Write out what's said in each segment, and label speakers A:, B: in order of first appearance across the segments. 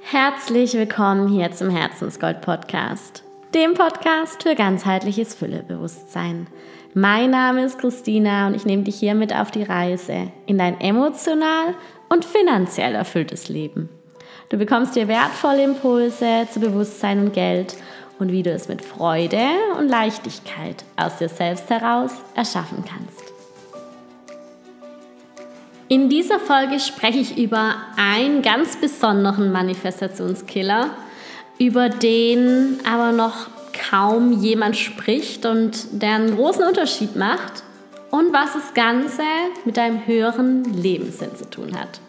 A: Herzlich willkommen hier zum Herzensgold Podcast, dem Podcast für ganzheitliches Füllebewusstsein. Mein Name ist Christina und ich nehme dich hier mit auf die Reise in dein emotional und finanziell erfülltes Leben. Du bekommst dir wertvolle Impulse zu Bewusstsein und Geld und wie du es mit Freude und Leichtigkeit aus dir selbst heraus erschaffen kannst. In dieser Folge spreche ich über einen ganz besonderen Manifestationskiller, über den aber noch kaum jemand spricht und der einen großen Unterschied macht und was das Ganze mit deinem höheren Lebenssinn zu tun hat.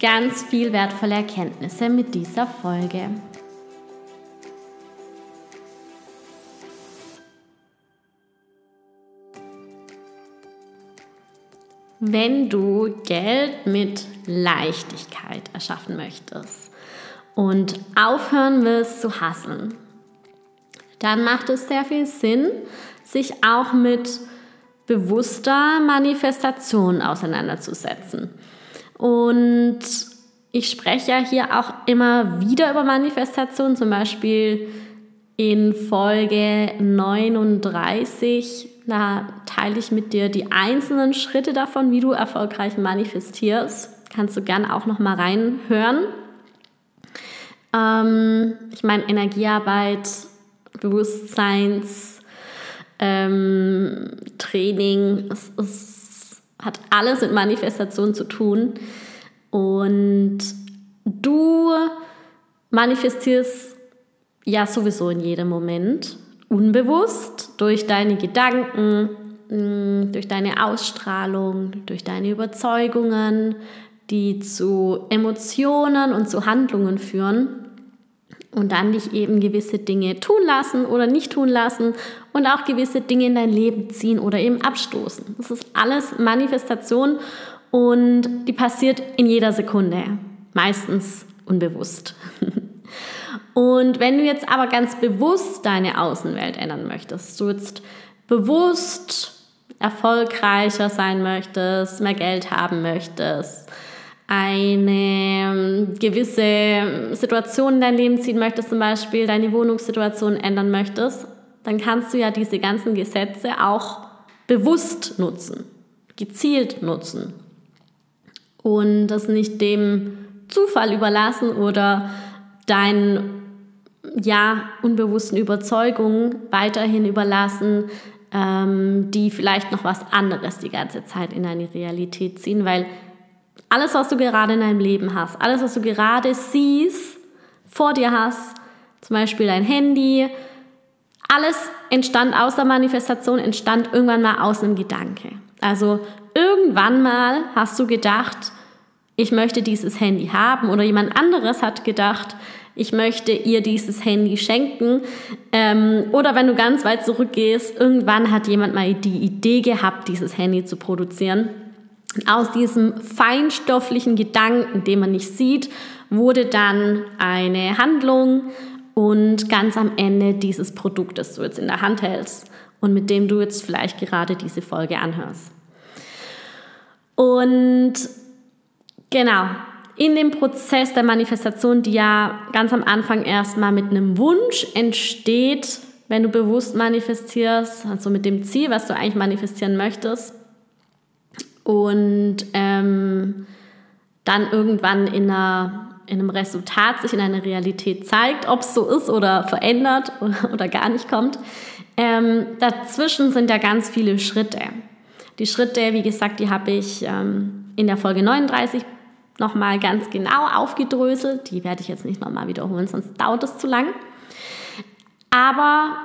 A: Ganz viel wertvolle Erkenntnisse mit dieser Folge. Wenn du Geld mit Leichtigkeit erschaffen möchtest und aufhören willst zu hassen, dann macht es sehr viel Sinn, sich auch mit bewusster Manifestation auseinanderzusetzen. Und ich spreche ja hier auch immer wieder über Manifestation, zum Beispiel in Folge 39 da teile ich mit dir die einzelnen Schritte davon, wie du erfolgreich manifestierst. Kannst du gerne auch noch mal reinhören. Ähm, ich meine, Energiearbeit, Bewusstseins, ähm, Training, es, es hat alles mit Manifestation zu tun. Und du manifestierst ja sowieso in jedem Moment unbewusst durch deine Gedanken, mm, durch deine Ausstrahlung, durch deine Überzeugungen, die zu Emotionen und zu Handlungen führen und dann dich eben gewisse Dinge tun lassen oder nicht tun lassen und auch gewisse Dinge in dein Leben ziehen oder eben abstoßen. Das ist alles Manifestation und die passiert in jeder Sekunde, meistens unbewusst. Und wenn du jetzt aber ganz bewusst deine Außenwelt ändern möchtest, du jetzt bewusst erfolgreicher sein möchtest, mehr Geld haben möchtest, eine ähm, gewisse Situation in dein Leben ziehen möchtest, zum Beispiel deine Wohnungssituation ändern möchtest, dann kannst du ja diese ganzen Gesetze auch bewusst nutzen, gezielt nutzen. Und das nicht dem Zufall überlassen oder deinen ja, unbewussten Überzeugungen weiterhin überlassen, ähm, die vielleicht noch was anderes die ganze Zeit in deine Realität ziehen, weil alles, was du gerade in deinem Leben hast, alles, was du gerade siehst, vor dir hast, zum Beispiel dein Handy, alles entstand aus der Manifestation, entstand irgendwann mal aus einem Gedanke. Also irgendwann mal hast du gedacht, ich möchte dieses Handy haben oder jemand anderes hat gedacht, ich möchte ihr dieses Handy schenken. Ähm, oder wenn du ganz weit zurückgehst, irgendwann hat jemand mal die Idee gehabt, dieses Handy zu produzieren. aus diesem feinstofflichen Gedanken, den man nicht sieht, wurde dann eine Handlung und ganz am Ende dieses Produkt, das du jetzt in der Hand hältst und mit dem du jetzt vielleicht gerade diese Folge anhörst. Und genau, in dem Prozess der Manifestation, die ja ganz am Anfang erstmal mit einem Wunsch entsteht, wenn du bewusst manifestierst, also mit dem Ziel, was du eigentlich manifestieren möchtest, und ähm, dann irgendwann in, einer, in einem Resultat sich in einer Realität zeigt, ob es so ist oder verändert oder, oder gar nicht kommt. Ähm, dazwischen sind ja ganz viele Schritte. Die Schritte, wie gesagt, die habe ich ähm, in der Folge 39 nochmal ganz genau aufgedröselt. Die werde ich jetzt nicht nochmal wiederholen, sonst dauert es zu lang. Aber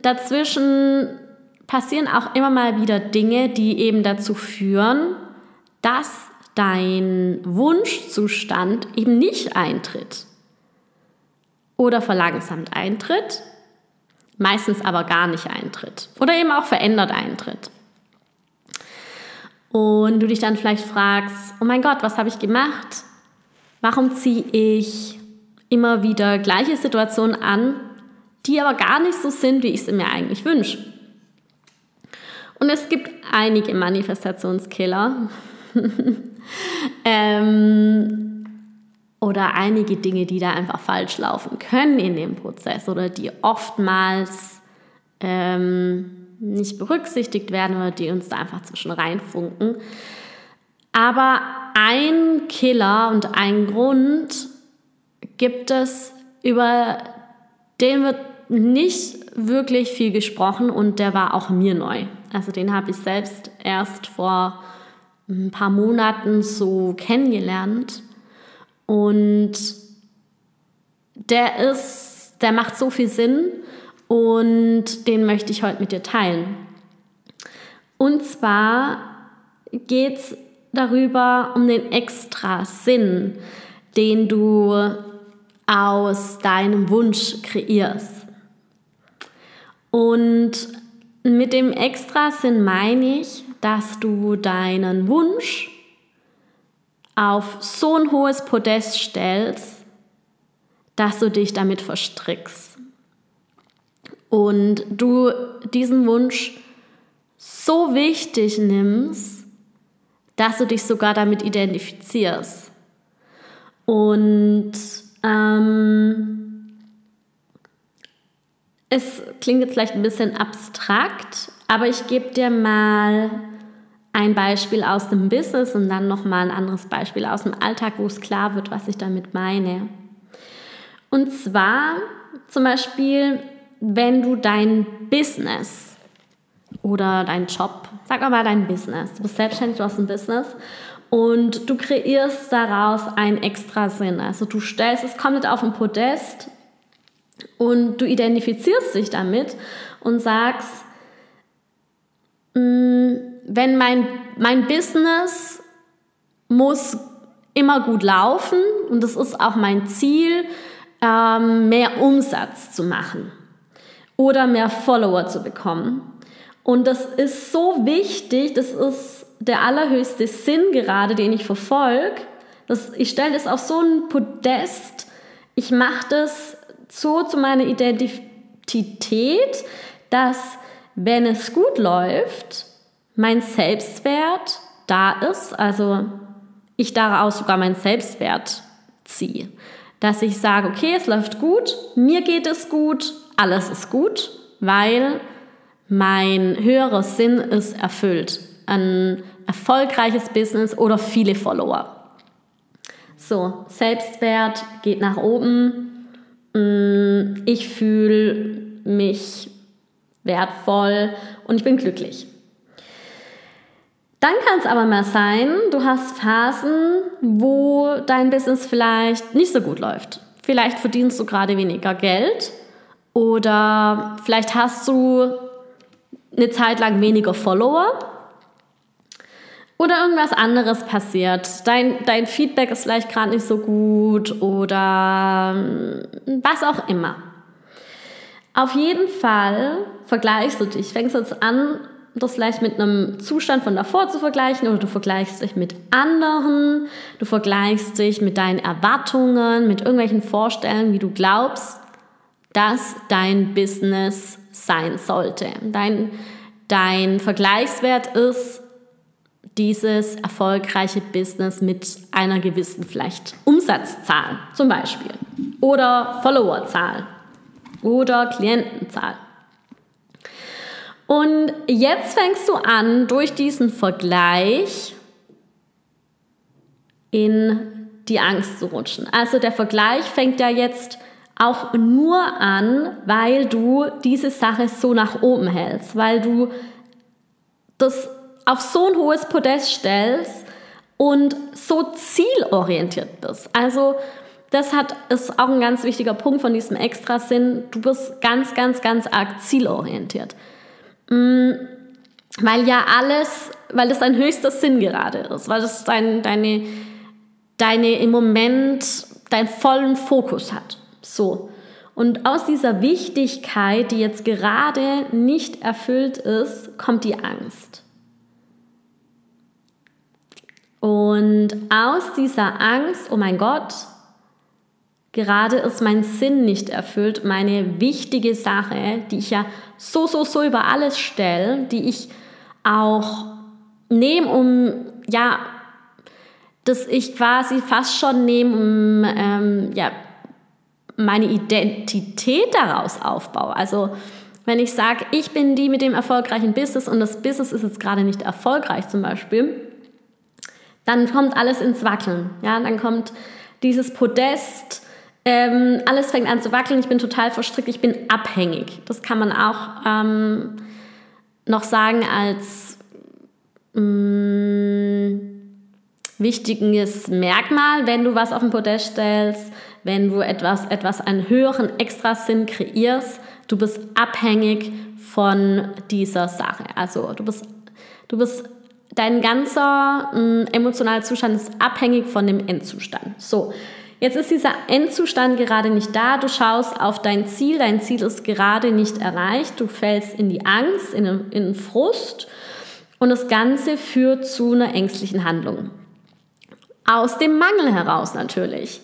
A: dazwischen passieren auch immer mal wieder Dinge, die eben dazu führen, dass dein Wunschzustand eben nicht eintritt oder verlangsamt eintritt, meistens aber gar nicht eintritt oder eben auch verändert eintritt und du dich dann vielleicht fragst, oh mein Gott, was habe ich gemacht? Warum ziehe ich immer wieder gleiche Situationen an, die aber gar nicht so sind, wie ich sie mir eigentlich wünsche? Und es gibt einige Manifestationskiller, ähm, oder einige Dinge, die da einfach falsch laufen können in dem Prozess oder die oftmals ähm, nicht berücksichtigt werden oder die uns da einfach zwischen reinfunken. Aber ein Killer und ein Grund gibt es, über den wird nicht wirklich viel gesprochen und der war auch mir neu. Also den habe ich selbst erst vor ein paar Monaten so kennengelernt. Und der ist, der macht so viel Sinn und den möchte ich heute mit dir teilen. Und zwar geht es darüber um den extra Sinn, den du aus deinem Wunsch kreierst. Und mit dem Extrasinn meine ich, dass du deinen Wunsch auf so ein hohes Podest stellst, dass du dich damit verstrickst. Und du diesen Wunsch so wichtig nimmst, dass du dich sogar damit identifizierst. Und ähm, es klingt jetzt vielleicht ein bisschen abstrakt, aber ich gebe dir mal ein Beispiel aus dem Business und dann noch mal ein anderes Beispiel aus dem Alltag, wo es klar wird, was ich damit meine. Und zwar zum Beispiel, wenn du dein Business oder dein Job, sag mal dein Business, du bist selbstständig, du hast ein Business und du kreierst daraus einen extra Sinn. Also du stellst es komplett auf ein Podest und du identifizierst dich damit und sagst, mm, wenn mein, mein Business muss immer gut laufen und es ist auch mein Ziel, ähm, mehr Umsatz zu machen oder mehr Follower zu bekommen. Und das ist so wichtig, das ist der allerhöchste Sinn gerade, den ich verfolge. ich stelle das auf so ein Podest, ich mache das so zu meiner Identität, dass wenn es gut läuft, mein Selbstwert da ist, also ich daraus sogar meinen Selbstwert ziehe. Dass ich sage, okay, es läuft gut, mir geht es gut, alles ist gut, weil mein höherer Sinn ist erfüllt. Ein erfolgreiches Business oder viele Follower. So, Selbstwert geht nach oben. Mm, ich fühle mich wertvoll und ich bin glücklich. Dann kann es aber mal sein, du hast Phasen, wo dein Business vielleicht nicht so gut läuft. Vielleicht verdienst du gerade weniger Geld oder vielleicht hast du eine Zeit lang weniger Follower oder irgendwas anderes passiert. Dein, dein Feedback ist vielleicht gerade nicht so gut oder hm, was auch immer. Auf jeden Fall vergleichst du dich, fängst jetzt an, das vielleicht mit einem Zustand von davor zu vergleichen oder du vergleichst dich mit anderen, du vergleichst dich mit deinen Erwartungen, mit irgendwelchen Vorstellungen, wie du glaubst, dass dein Business sein sollte. Dein, dein Vergleichswert ist dieses erfolgreiche Business mit einer gewissen vielleicht Umsatzzahl zum Beispiel oder Followerzahl oder Klientenzahl. Und jetzt fängst du an, durch diesen Vergleich in die Angst zu rutschen. Also der Vergleich fängt ja jetzt auch nur an, weil du diese Sache so nach oben hältst, weil du das auf so ein hohes Podest stellst und so zielorientiert bist. Also das hat, ist auch ein ganz wichtiger Punkt von diesem Extrasinn. Du bist ganz, ganz, ganz arg zielorientiert. Mm, weil ja alles, weil das dein höchster Sinn gerade ist, weil das dein, deine, deine im Moment deinen vollen Fokus hat. So. Und aus dieser Wichtigkeit, die jetzt gerade nicht erfüllt ist, kommt die Angst. Und aus dieser Angst, oh mein Gott, Gerade ist mein Sinn nicht erfüllt, meine wichtige Sache, die ich ja so, so, so über alles stelle, die ich auch nehme, um ja das ich quasi fast schon nehme, um ähm, ja, meine Identität daraus aufbaue. Also wenn ich sage, ich bin die mit dem erfolgreichen Business und das Business ist jetzt gerade nicht erfolgreich zum Beispiel, dann kommt alles ins Wackeln. Ja, dann kommt dieses Podest, ähm, alles fängt an zu wackeln, ich bin total verstrickt, ich bin abhängig. Das kann man auch ähm, noch sagen als mh, mm, wichtiges Merkmal, wenn du was auf den Podest stellst, wenn du etwas, etwas einen höheren Extrasinn kreierst, du bist abhängig von dieser Sache. Also du bist, du bist dein ganzer äh, emotionaler Zustand ist abhängig von dem Endzustand. So, jetzt ist dieser Endzustand gerade nicht da. Du schaust auf dein Ziel. Dein Ziel ist gerade nicht erreicht. Du fällst in die Angst, in in Frust. Und das Ganze führt zu einer ängstlichen Handlung. Aus dem Mangel heraus natürlich.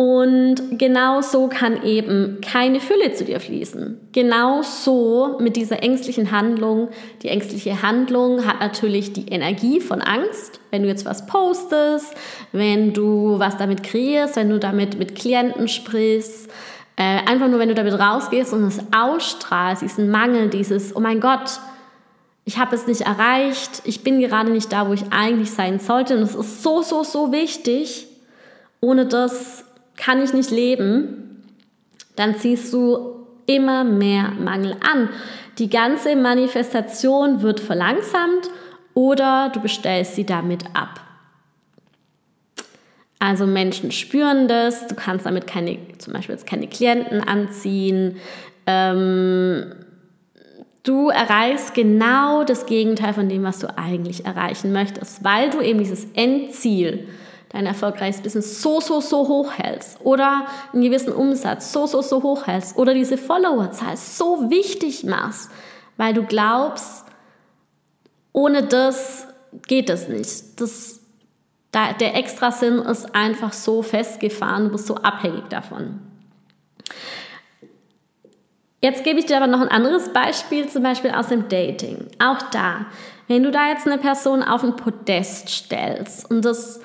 A: Und genau so kann eben keine Fülle zu dir fließen. Genau so mit dieser ängstlichen Handlung. Die ängstliche Handlung hat natürlich die Energie von Angst. Wenn du jetzt was postest, wenn du was damit kreierst, wenn du damit mit Klienten sprichst, äh, einfach nur wenn du damit rausgehst und es ausstrahlst, diesen Mangel, dieses, oh mein Gott, ich habe es nicht erreicht, ich bin gerade nicht da, wo ich eigentlich sein sollte. Und es ist so, so, so wichtig. Ohne das kann ich nicht leben, dann ziehst du immer mehr Mangel an. Die ganze Manifestation wird verlangsamt oder du bestellst sie damit ab. Also Menschen spüren das, du kannst damit keine, zum Beispiel jetzt keine Klienten anziehen. Ähm, du erreichst genau das Gegenteil von dem, was du eigentlich erreichen möchtest, weil du eben dieses Endziel dein erfolgreiches Business so, so, so hoch hältst oder einen gewissen Umsatz so, so, so hoch hältst oder diese Followerzahl so wichtig machst, weil du glaubst, ohne das geht es nicht. Das, da, der Extrasinn ist einfach so festgefahren, du bist so abhängig davon. Jetzt gebe ich dir aber noch ein anderes Beispiel, zum Beispiel aus dem Dating. Auch da, wenn du da jetzt eine Person auf ein Podest stellst und das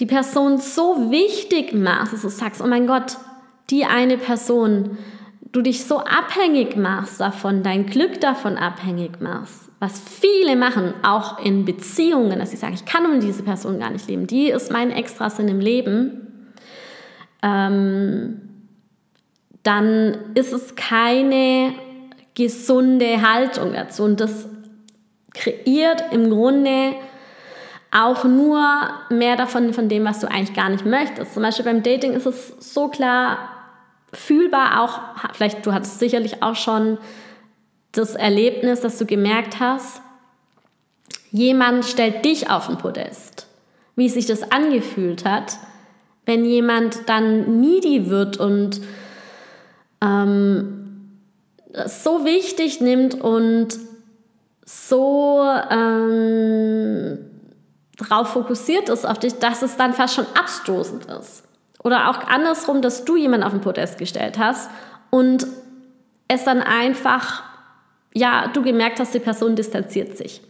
A: die Person so wichtig machst, dass du sagst, oh mein Gott, die eine Person, du dich so abhängig machst davon, dein Glück davon abhängig machst, was viele machen, auch in Beziehungen, dass sie sagen, ich kann ohne diese Person gar nicht leben, die ist mein Extrasinn im Leben, ähm, dann ist es keine gesunde Haltung dazu. Und das kreiert im Grunde auch nur mehr davon, von dem, was du eigentlich gar nicht möchtest. Zum Beispiel beim Dating ist es so klar fühlbar, auch, vielleicht du hattest sicherlich auch schon das Erlebnis, dass du gemerkt hast, jemand stellt dich auf den Podest. Wie sich das angefühlt hat, wenn jemand dann needy wird und ähm, so wichtig nimmt und so ähm, drauf fokussiert ist auf dich, dass es dann fast schon abstoßend ist. Oder auch andersrum, dass du jemanden auf den Podest gestellt hast und es dann einfach, ja, du gemerkt hast, die Person distanziert sich.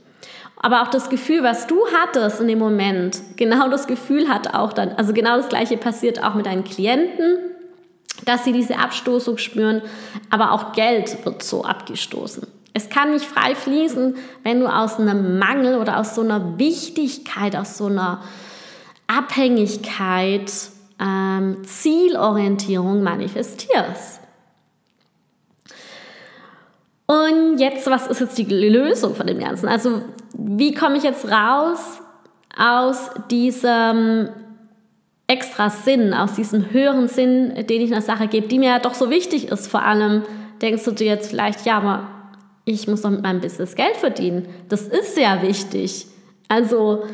A: Aber auch das Gefühl, was du hattest in dem Moment, genau das Gefühl hat auch dann, also genau das gleiche passiert auch mit deinen Klienten, dass sie diese Abstoßung spüren, aber auch Geld wird so abgestoßen. Es kann nicht frei fließen, wenn du aus einem Mangel oder aus so einer Wichtigkeit, aus so einer Abhängigkeit, ähm, Zielorientierung manifestierst. Und jetzt, was ist jetzt die Lösung von dem Ganzen? Also, wie komme ich jetzt raus aus diesem extra Sinn, aus diesem höheren Sinn, den ich einer Sache gebe, die mir ja doch so wichtig ist? Vor allem denkst du dir jetzt vielleicht, ja, aber ich muss doch mit meinem Business Geld verdienen. Das ist sehr wichtig. Also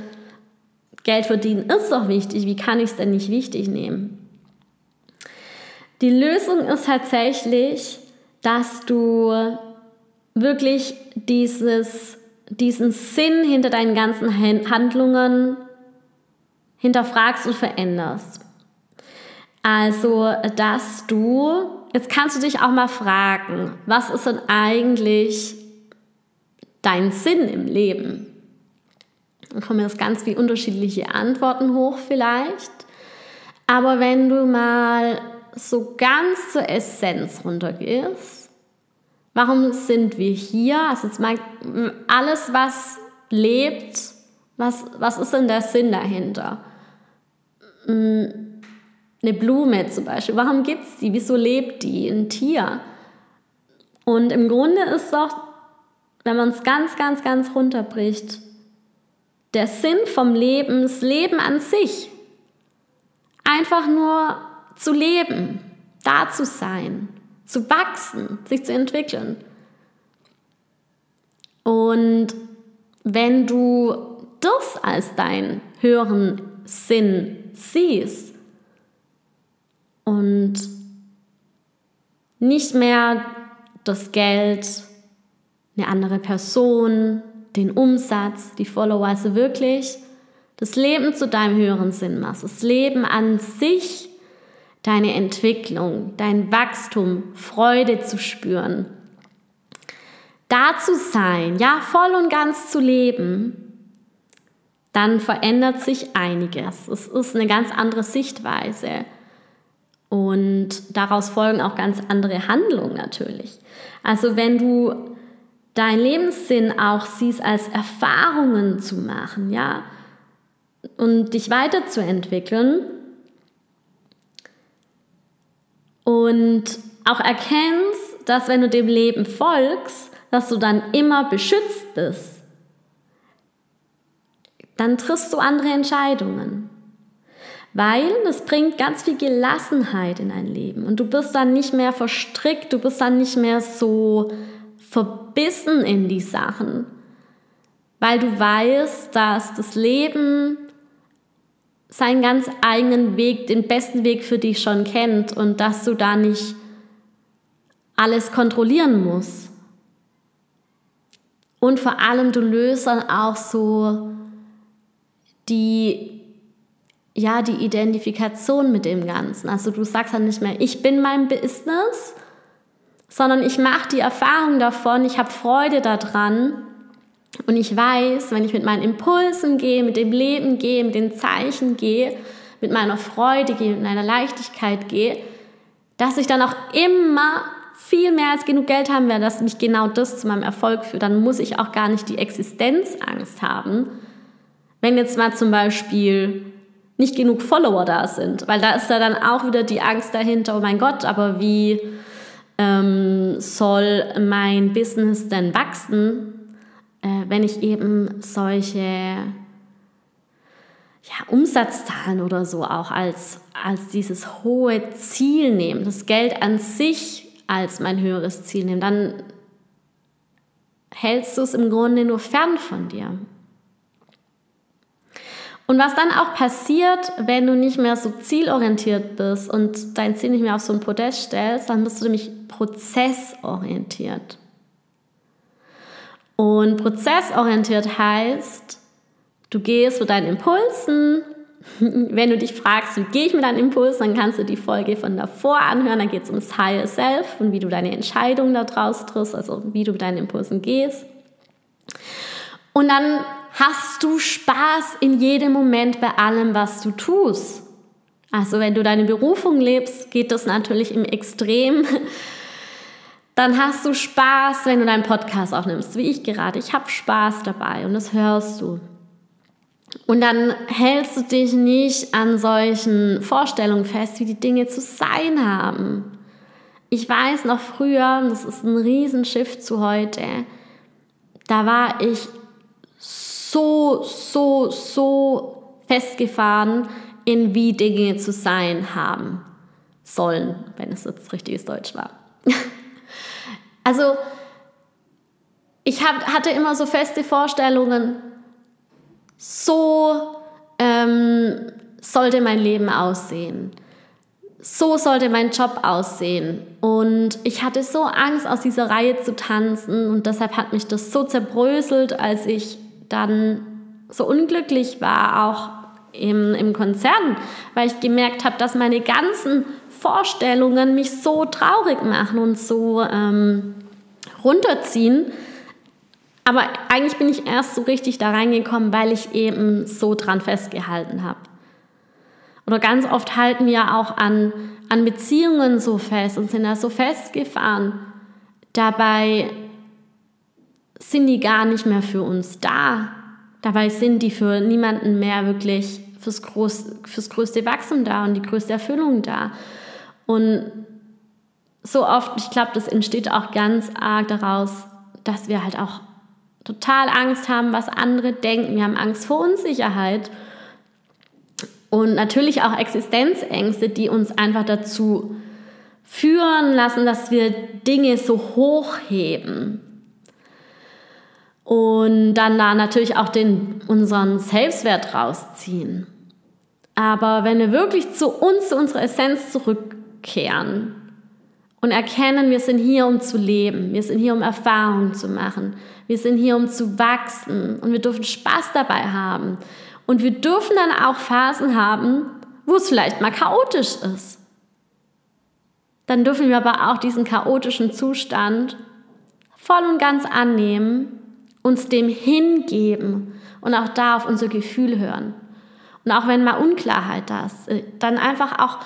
A: Geld verdienen ist doch wichtig. Wie kann ich es denn nicht wichtig nehmen? Die Lösung ist tatsächlich, dass du wirklich dieses, diesen Sinn hinter deinen ganzen Handlungen hinterfragst und veränderst. Also, dass du jetzt kannst du dich auch mal fragen, was ist denn eigentlich dein Sinn im Leben? dann kommen jetzt ganz viele unterschiedliche Antworten hoch vielleicht. Aber wenn du mal so ganz zur Essenz runtergehst, warum sind wir hier? Also jetzt mal alles, was lebt, was, was ist denn der Sinn dahinter? Hm, eine Blume zum Beispiel, warum gibt es die? Wieso lebt die? Ein Tier? Und im Grunde ist doch, wenn man es ganz, ganz, ganz runterbricht, der Sinn vom Leben, das Leben an sich, einfach nur zu leben, da zu sein, zu wachsen, sich zu entwickeln. Und wenn du das als deinen höheren Sinn siehst und nicht mehr das Geld, eine andere Person, den Umsatz, die Follower, also wirklich das Leben zu deinem höheren Sinn machst, das Leben an sich, deine Entwicklung, dein Wachstum, Freude zu spüren, da zu sein, ja, voll und ganz zu leben, dann verändert sich einiges. Es ist eine ganz andere Sichtweise. Und daraus folgen auch ganz andere Handlungen natürlich. Also wenn du deinen Lebenssinn auch siehst als Erfahrungen zu machen, ja, und dich weiterzuentwickeln und auch erkennst, dass wenn du dem Leben folgst, dass du dann immer beschützt bist, dann triffst du andere Entscheidungen. Weil das bringt ganz viel Gelassenheit in dein Leben und du bist dann nicht mehr verstrickt, du bist dann nicht mehr so verbissen in die Sachen, weil du weißt, dass das Leben seinen ganz eigenen Weg, den besten Weg für dich schon kennt und dass du da nicht alles kontrollieren musst. Und vor allem, du löst dann auch so die, ja, die Identifikation mit dem Ganzen. Also du sagst dann nicht mehr, ich bin mein Business, sondern ich mache die Erfahrung davon, ich habe Freude daran und ich weiß, wenn ich mit meinen Impulsen gehe, mit dem Leben gehe, mit den Zeichen gehe, mit meiner Freude gehe, mit meiner Leichtigkeit gehe, dass ich dann auch immer viel mehr als genug Geld haben werde, dass mich genau das zu meinem Erfolg führt. Dann muss ich auch gar nicht die Existenzangst haben, wenn jetzt mal zum Beispiel nicht genug Follower da sind, weil da ist ja dann auch wieder die Angst dahinter, oh mein Gott, aber wie ähm, soll mein Business denn wachsen, äh, wenn ich eben solche ja, Umsatzzahlen oder so auch als, als dieses hohe Ziel nehme, das Geld an sich als mein höheres Ziel nehme, dann hältst du es im Grunde nur fern von dir. Und was dann auch passiert, wenn du nicht mehr so zielorientiert bist und dein Ziel nicht mehr auf so ein Podest stellst, dann bist du nämlich prozessorientiert. Und prozessorientiert heißt, du gehst mit deinen Impulsen. Wenn du dich fragst, wie gehe ich mit deinen Impulsen, dann kannst du die Folge von davor anhören. Dann geht es ums Higher Self und wie du deine Entscheidungen daraus triffst, also wie du mit deinen Impulsen gehst. Und dann hast du Spaß in jedem Moment bei allem, was du tust. Also wenn du deine Berufung lebst, geht das natürlich im Extrem. Dann hast du Spaß, wenn du deinen Podcast aufnimmst, wie ich gerade. Ich habe Spaß dabei und das hörst du. Und dann hältst du dich nicht an solchen Vorstellungen fest, wie die Dinge zu sein haben. Ich weiß noch früher, das ist ein Riesenschiff zu heute, da war ich so, so, so festgefahren in wie Dinge zu sein haben sollen, wenn es jetzt richtiges Deutsch war. also ich hab, hatte immer so feste Vorstellungen, so ähm, sollte mein Leben aussehen. So sollte mein Job aussehen. Und ich hatte so Angst, aus dieser Reihe zu tanzen. Und deshalb hat mich das so zerbröselt, als ich dann so unglücklich war, auch im, im Konzern, weil ich gemerkt habe, dass meine ganzen Vorstellungen mich so traurig machen und so ähm, runterziehen. Aber eigentlich bin ich erst so richtig da reingekommen, weil ich eben so dran festgehalten habe. Oder ganz oft halten wir auch an, an Beziehungen so fest und sind da so festgefahren. Dabei sind die gar nicht mehr für uns da. Dabei sind die für niemanden mehr wirklich fürs, groß, fürs größte Wachstum da und die größte Erfüllung da. Und so oft, ich glaube, das entsteht auch ganz arg daraus, dass wir halt auch total Angst haben, was andere denken. Wir haben Angst vor Unsicherheit und natürlich auch Existenzängste, die uns einfach dazu führen lassen, dass wir Dinge so hochheben. Und dann da natürlich auch den, unseren Selbstwert rausziehen. Aber wenn wir wirklich zu uns, zu unserer Essenz zurückkehren und erkennen, wir sind hier, um zu leben, wir sind hier, um Erfahrungen zu machen, wir sind hier, um zu wachsen und wir dürfen Spaß dabei haben. Und wir dürfen dann auch Phasen haben, wo es vielleicht mal chaotisch ist. Dann dürfen wir aber auch diesen chaotischen Zustand voll und ganz annehmen, uns dem hingeben und auch da auf unser Gefühl hören. Und auch wenn mal Unklarheit da ist, äh, dann einfach auch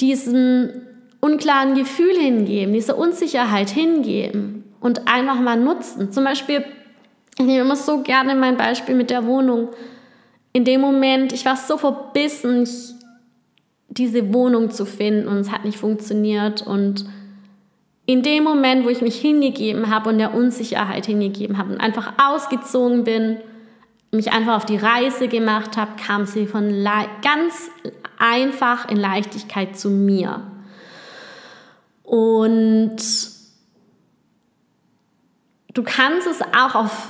A: diesen unklaren Gefühl hingeben, diese Unsicherheit hingeben und einfach mal nutzen. Zum Beispiel, ich nehme immer so gerne mein Beispiel mit der Wohnung. In dem Moment, ich war so verbissen, diese Wohnung zu finden und es hat nicht funktioniert. Und in dem Moment, wo ich mich hingegeben habe und der Unsicherheit hingegeben habe und einfach ausgezogen bin, mich einfach auf die Reise gemacht habe, kam sie von ganz einfach in Leichtigkeit zu mir. Und du kannst es auch auf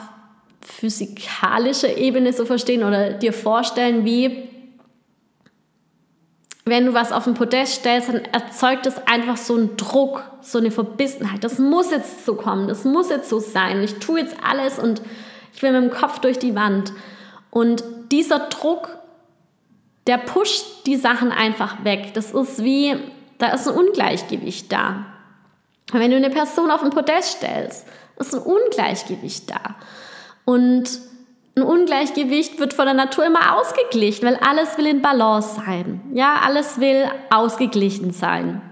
A: physikalischer Ebene so verstehen oder dir vorstellen, wie wenn du was auf den Podest stellst, dann erzeugt es einfach so einen Druck, so eine Verbissenheit. Das muss jetzt so kommen, das muss jetzt so sein. Ich tue jetzt alles und ich will mit dem Kopf durch die Wand. Und dieser Druck, der pusht die Sachen einfach weg. Das ist wie, da ist ein Ungleichgewicht da. wenn du eine Person auf ein Podest stellst, ist ein Ungleichgewicht da. Und ein Ungleichgewicht wird von der Natur immer ausgeglichen, weil alles will in Balance sein. Ja, alles will ausgeglichen sein.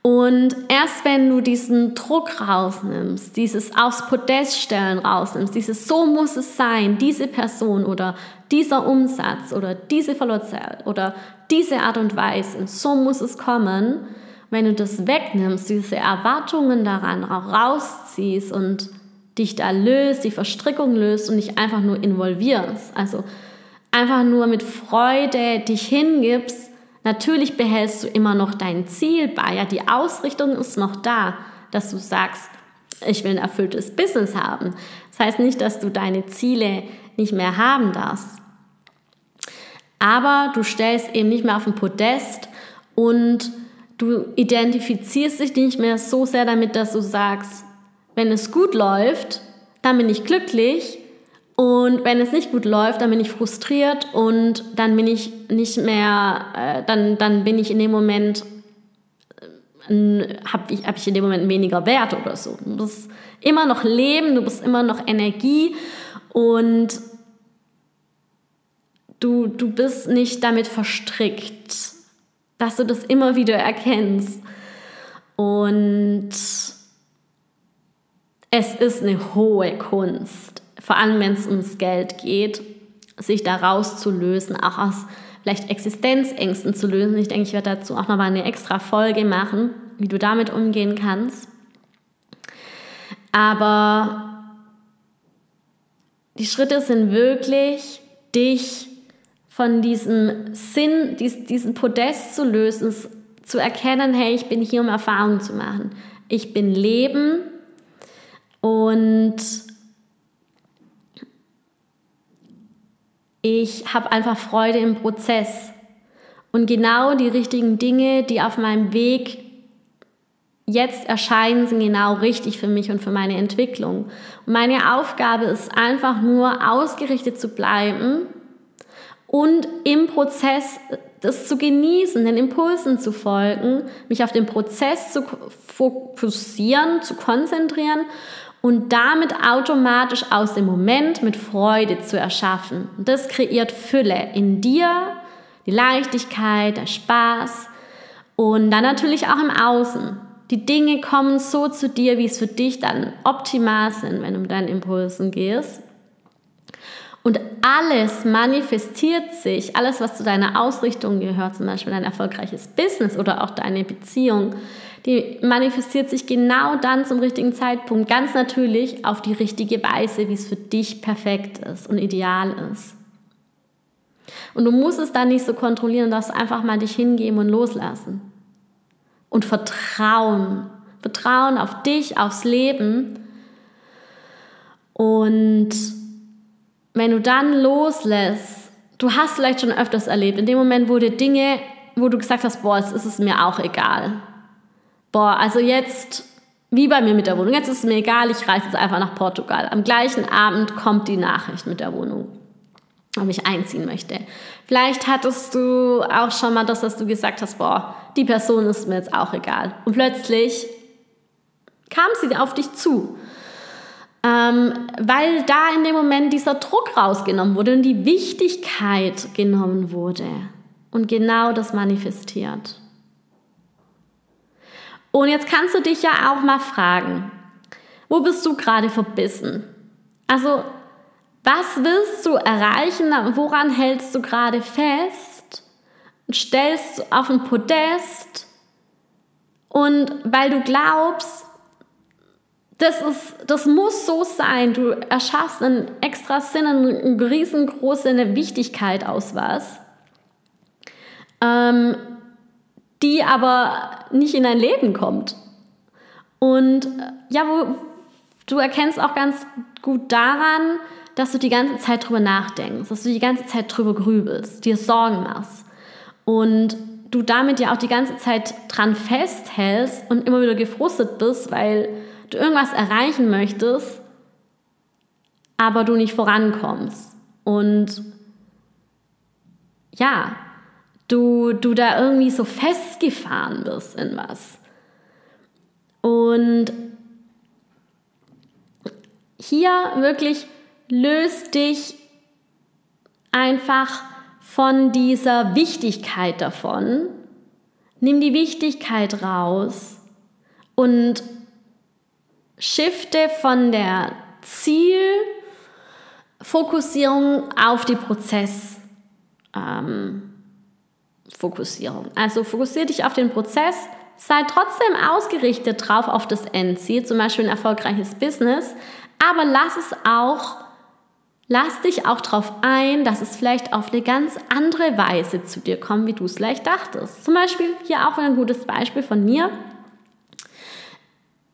A: Und erst wenn du diesen Druck rausnimmst, dieses aufs Podest stellen rausnimmst, dieses so muss es sein, diese Person oder dieser Umsatz oder diese Verlustzahl oder diese Art und Weise, so muss es kommen, wenn du das wegnimmst, diese Erwartungen daran auch rausziehst und dich da löst, die Verstrickung löst und dich einfach nur involvierst, also einfach nur mit Freude dich hingibst, Natürlich behältst du immer noch dein Ziel bei. Ja, die Ausrichtung ist noch da, dass du sagst, ich will ein erfülltes Business haben. Das heißt nicht, dass du deine Ziele nicht mehr haben darfst. Aber du stellst eben nicht mehr auf den Podest und du identifizierst dich nicht mehr so sehr damit, dass du sagst, wenn es gut läuft, dann bin ich glücklich und wenn es nicht gut läuft, dann bin ich frustriert und dann bin ich nicht mehr, äh, dann, dann bin ich in dem Moment, äh, habe ich, hab ich in dem Moment weniger Wert oder so. Du bist immer noch Leben, du bist immer noch Energie und du, du bist nicht damit verstrickt, dass du das immer wieder erkennst. Und es ist eine hohe Kunst vor allem wenn es ums Geld geht, sich da rauszulösen, auch aus vielleicht Existenzängsten zu lösen. Ich denke, ich werde dazu auch nochmal eine extra Folge machen, wie du damit umgehen kannst. Aber die Schritte sind wirklich, dich von diesem Sinn, diesen Podest zu lösen, zu erkennen, hey, ich bin hier, um Erfahrungen zu machen. Ich bin Leben und ich habe einfach Freude im Prozess. Und genau die richtigen Dinge, die auf meinem Weg jetzt erscheinen, sind genau richtig für mich und für meine Entwicklung. Und meine Aufgabe ist einfach nur ausgerichtet zu bleiben und im Prozess das zu genießen, den Impulsen zu folgen, mich auf den Prozess zu fokussieren, zu konzentrieren und damit automatisch aus dem Moment mit Freude zu erschaffen. Das kreiert Fülle in dir, die Leichtigkeit, der Spaß und dann natürlich auch im Außen. Die Dinge kommen so zu dir, wie es für dich dann optimal sind, wenn du mit deinen Impulsen gehst. Und alles manifestiert sich, alles, was zu deiner Ausrichtung gehört, zum Beispiel dein erfolgreiches Business oder auch deine Beziehung, die manifestiert sich genau dann zum richtigen Zeitpunkt, ganz natürlich auf die richtige Weise, wie es für dich perfekt ist und ideal ist. Und du musst es dann nicht so kontrollieren, darfst einfach mal dich hingeben und loslassen. Und vertrauen. Vertrauen auf dich, aufs Leben. Und wenn du dann loslässt, du hast vielleicht schon öfters erlebt, in dem Moment, wo dir Dinge, wo du gesagt hast, boah, jetzt ist es mir auch egal. Boah, also jetzt, wie bei mir mit der Wohnung, jetzt ist es mir egal, ich reise jetzt einfach nach Portugal. Am gleichen Abend kommt die Nachricht mit der Wohnung, ob ich einziehen möchte. Vielleicht hattest du auch schon mal das, dass du gesagt hast, boah, die Person ist mir jetzt auch egal. Und plötzlich kam sie auf dich zu ähm, weil da in dem Moment dieser Druck rausgenommen wurde und die Wichtigkeit genommen wurde und genau das manifestiert. Und jetzt kannst du dich ja auch mal fragen, wo bist du gerade verbissen? Also, was willst du erreichen? Woran hältst du gerade fest? Stellst du auf ein Podest? Und weil du glaubst, das, ist, das muss so sein. Du erschaffst einen extra Sinn, eine riesengroße Wichtigkeit aus was, ähm, die aber nicht in dein Leben kommt. Und äh, ja, wo, du erkennst auch ganz gut daran, dass du die ganze Zeit drüber nachdenkst, dass du die ganze Zeit drüber grübelst, dir Sorgen machst und du damit ja auch die ganze Zeit dran festhältst und immer wieder gefrustet bist, weil du irgendwas erreichen möchtest, aber du nicht vorankommst. Und ja, du, du da irgendwie so festgefahren bist in was. Und hier wirklich löst dich einfach von dieser Wichtigkeit davon. Nimm die Wichtigkeit raus und shifte von der Zielfokussierung auf die Prozessfokussierung. Ähm, also fokussiere dich auf den Prozess, sei trotzdem ausgerichtet drauf auf das Endziel, zum Beispiel ein erfolgreiches Business, aber lass es auch, lass dich auch darauf ein, dass es vielleicht auf eine ganz andere Weise zu dir kommt, wie du es vielleicht dachtest. Zum Beispiel hier auch ein gutes Beispiel von mir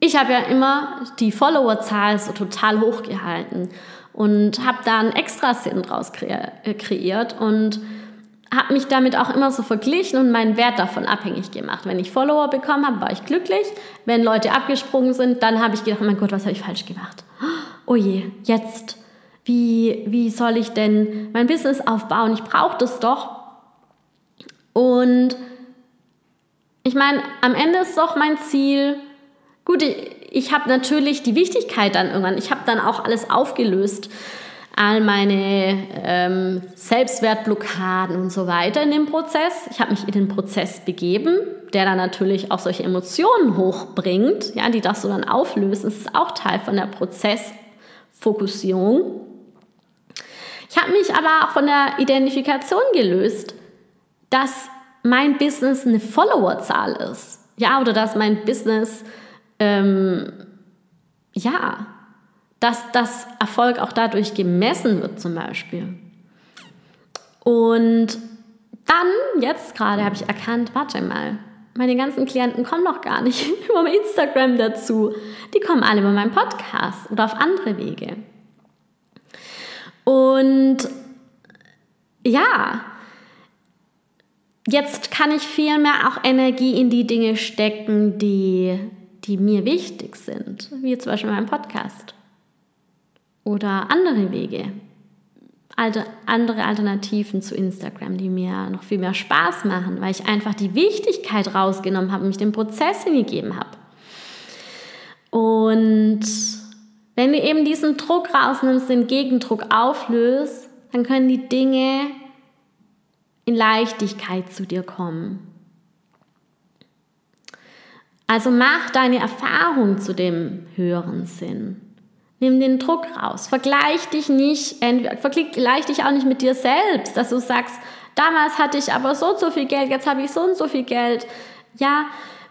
A: ich habe ja immer die Followerzahl so total hoch gehalten und habe da einen extra Sinn draus äh, kreiert und habe mich damit auch immer so verglichen und meinen Wert davon abhängig gemacht. Wenn ich Follower bekommen habe, war ich glücklich. Wenn Leute abgesprungen sind, dann habe ich gedacht, oh mein Gott, was habe ich falsch gemacht? Oh je, jetzt, wie, wie soll ich denn mein Business aufbauen? Ich brauche das doch. Und ich meine, am Ende ist doch mein Ziel, Gut, ich habe natürlich die Wichtigkeit dann irgendwann, ich habe dann auch alles aufgelöst, all meine ähm, Selbstwertblockaden und so weiter in dem Prozess. Ich habe mich in den Prozess begeben, der dann natürlich auch solche Emotionen hochbringt, ja, die das so dann auflösen. Das ist auch Teil von der Prozessfokussierung. Ich habe mich aber auch von der Identifikation gelöst, dass mein Business eine Followerzahl ist. Ja, oder dass mein Business ähm, ja, dass das Erfolg auch dadurch gemessen wird zum Beispiel. Und dann, jetzt gerade, habe ich erkannt, warte mal, meine ganzen Klienten kommen noch gar nicht über Instagram dazu. Die kommen alle über meinen Podcast oder auf andere Wege. Und ja, jetzt kann ich viel mehr auch Energie in die Dinge stecken, die die mir wichtig sind, wie zum Beispiel mein Podcast oder andere Wege, alte, andere Alternativen zu Instagram, die mir noch viel mehr Spaß machen, weil ich einfach die Wichtigkeit rausgenommen habe und mich dem Prozess hingegeben habe. Und Wenn du eben diesen Druck rausnimmst, den Gegendruck auflöst, dann können die Dinge in Leichtigkeit zu dir kommen. Also mach deine Erfahrung zu dem höheren Sinn. Nimm den Druck raus. Vergleich dich nicht, vergleich dich auch nicht mit dir selbst, dass du sagst, damals hatte ich aber so und so viel Geld, jetzt habe ich so und so viel Geld. Ja,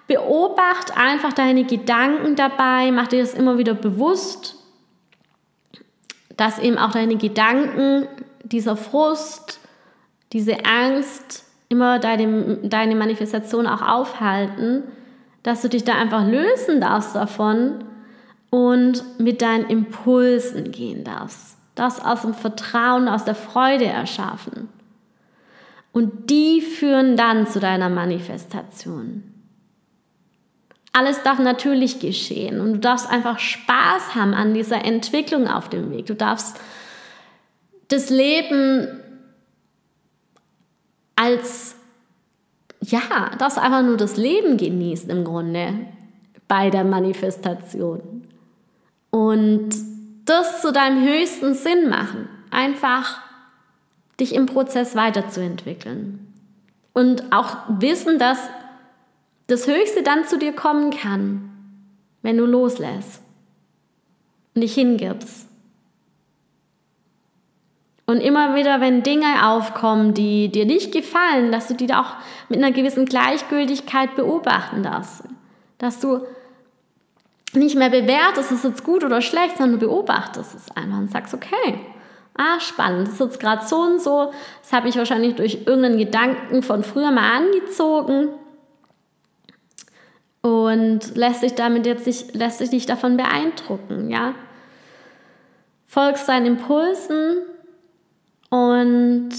A: beobacht einfach deine Gedanken dabei, mach dir das immer wieder bewusst, dass eben auch deine Gedanken, dieser Frust, diese Angst immer deine, deine Manifestation auch aufhalten, dass du dich da einfach lösen darfst davon und mit deinen Impulsen gehen darfst. Das aus dem Vertrauen, aus der Freude erschaffen. Und die führen dann zu deiner Manifestation. Alles darf natürlich geschehen und du darfst einfach Spaß haben an dieser Entwicklung auf dem Weg. Du darfst das Leben als, ja, darfst einfach nur das Leben genießen im Grunde bei der Manifestation. Und das zu deinem höchsten Sinn machen. Einfach dich im Prozess weiterzuentwickeln. Und auch wissen, dass das Höchste dann zu dir kommen kann, wenn du loslässt und dich hingibst. Und immer wieder, wenn Dinge aufkommen, die dir nicht gefallen, dass du die da auch mit einer gewissen Gleichgültigkeit beobachten darfst. Dass du nicht mehr bewertest, ist es jetzt gut oder schlecht, sondern du beobachtest es einfach und sagst, okay, ah, spannend, das ist jetzt gerade so und so, das habe ich wahrscheinlich durch irgendeinen Gedanken von früher mal angezogen und lässt sich damit jetzt nicht, lässt sich nicht davon beeindrucken, ja. Folgst deinen Impulsen und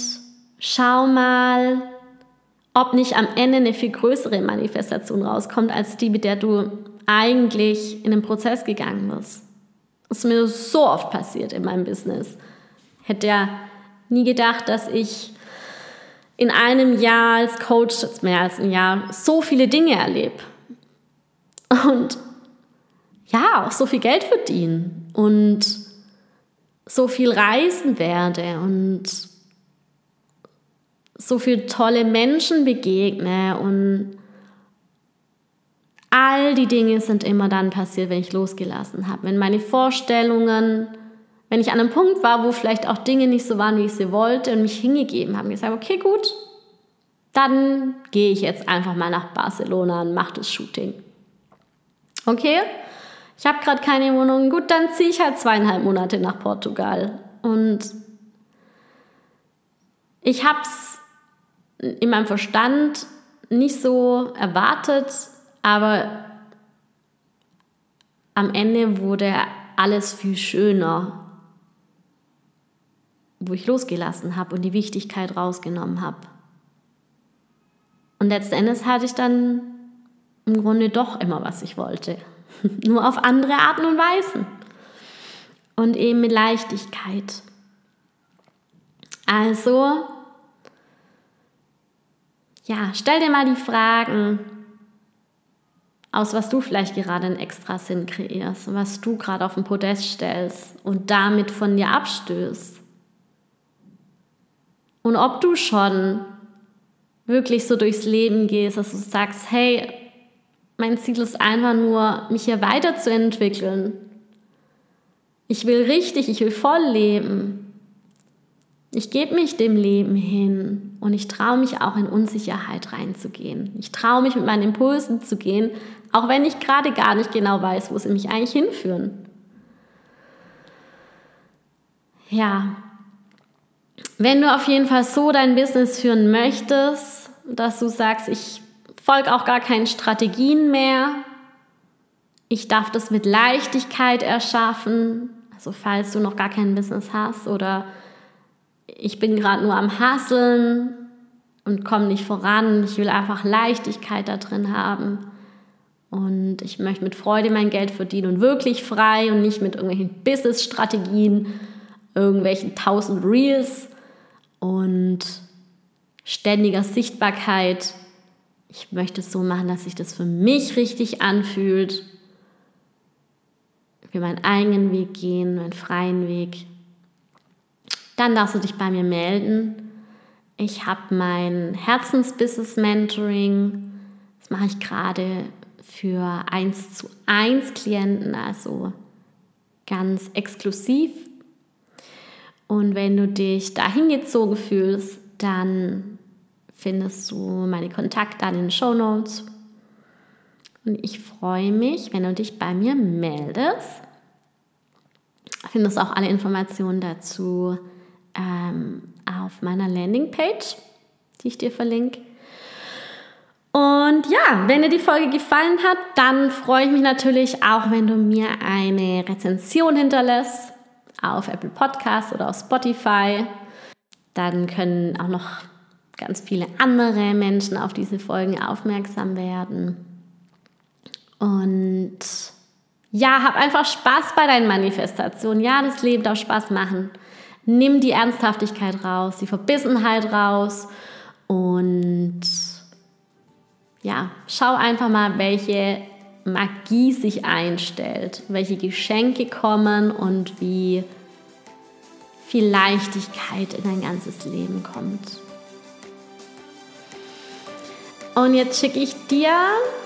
A: schau mal, ob nicht am Ende eine viel größere Manifestation rauskommt, als die, mit der du eigentlich in den Prozess gegangen bist. Das ist mir so oft passiert in meinem Business. Hätte ja nie gedacht, dass ich in einem Jahr als Coach, jetzt mehr als ein Jahr, so viele Dinge erlebe. Und ja, auch so viel Geld verdienen und so viel reisen werde und so viele tolle Menschen begegne und all die Dinge sind immer dann passiert, wenn ich losgelassen habe. Wenn meine Vorstellungen, wenn ich an einem Punkt war, wo vielleicht auch Dinge nicht so waren, wie ich sie wollte und mich hingegeben habe, gesagt, okay, gut, dann gehe ich jetzt einfach mal nach Barcelona und mache das Shooting. Okay, ich habe gerade keine Wohnung, gut, dann ziehe ich halt zweieinhalb Monate nach Portugal. Und ich habe es in meinem Verstand nicht so erwartet, aber am Ende wurde alles viel schöner, wo ich losgelassen habe und die Wichtigkeit rausgenommen habe. Und letzten Endes hatte ich dann im Grunde doch immer, was ich wollte. Nur auf andere Arten und Weisen. Und eben mit Leichtigkeit. Also, ja, stell dir mal die Fragen aus, was du vielleicht gerade einen extra Sinn kreierst und was du gerade auf den Podest stellst und damit von dir abstößt. Und ob du schon wirklich so durchs Leben gehst, dass du sagst, hey, mein Ziel ist einfach nur, mich hier weiterzuentwickeln. Ich will richtig, ich will voll leben. Ich gebe mich dem Leben hin und ich traue mich auch in Unsicherheit reinzugehen. Ich traue mich mit meinen Impulsen zu gehen, auch wenn ich gerade gar nicht genau weiß, wo sie mich eigentlich hinführen. Ja, wenn du auf jeden Fall so dein Business führen möchtest, dass du sagst, ich folge auch gar keinen Strategien mehr. Ich darf das mit Leichtigkeit erschaffen. Also falls du noch gar kein Business hast oder ich bin gerade nur am Hasseln und komme nicht voran. Ich will einfach Leichtigkeit da drin haben. Und ich möchte mit Freude mein Geld verdienen und wirklich frei und nicht mit irgendwelchen Business-Strategien, irgendwelchen tausend Reels und ständiger Sichtbarkeit ich möchte es so machen, dass sich das für mich richtig anfühlt. für meinen eigenen Weg gehen, meinen freien Weg, dann darfst du dich bei mir melden. Ich habe mein Herzensbusiness Mentoring. Das mache ich gerade für 1 zu 1 Klienten, also ganz exklusiv. Und wenn du dich dahin gezogen fühlst, dann findest du meine Kontakte in den Show Notes. Und ich freue mich, wenn du dich bei mir meldest. Findest auch alle Informationen dazu ähm, auf meiner Landingpage, die ich dir verlinke. Und ja, wenn dir die Folge gefallen hat, dann freue ich mich natürlich auch, wenn du mir eine Rezension hinterlässt auf Apple Podcasts oder auf Spotify. Dann können auch noch ganz viele andere Menschen auf diese Folgen aufmerksam werden. Und ja, hab einfach Spaß bei deinen Manifestationen. Ja, das Leben darf Spaß machen. Nimm die Ernsthaftigkeit raus, die Verbissenheit raus und ja, schau einfach mal, welche Magie sich einstellt, welche Geschenke kommen und wie viel Leichtigkeit in dein ganzes Leben kommt. Und jetzt schicke ich dir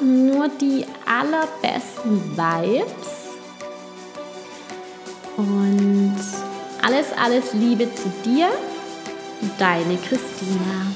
A: nur die allerbesten Vibes und alles, alles Liebe zu dir, deine Christina.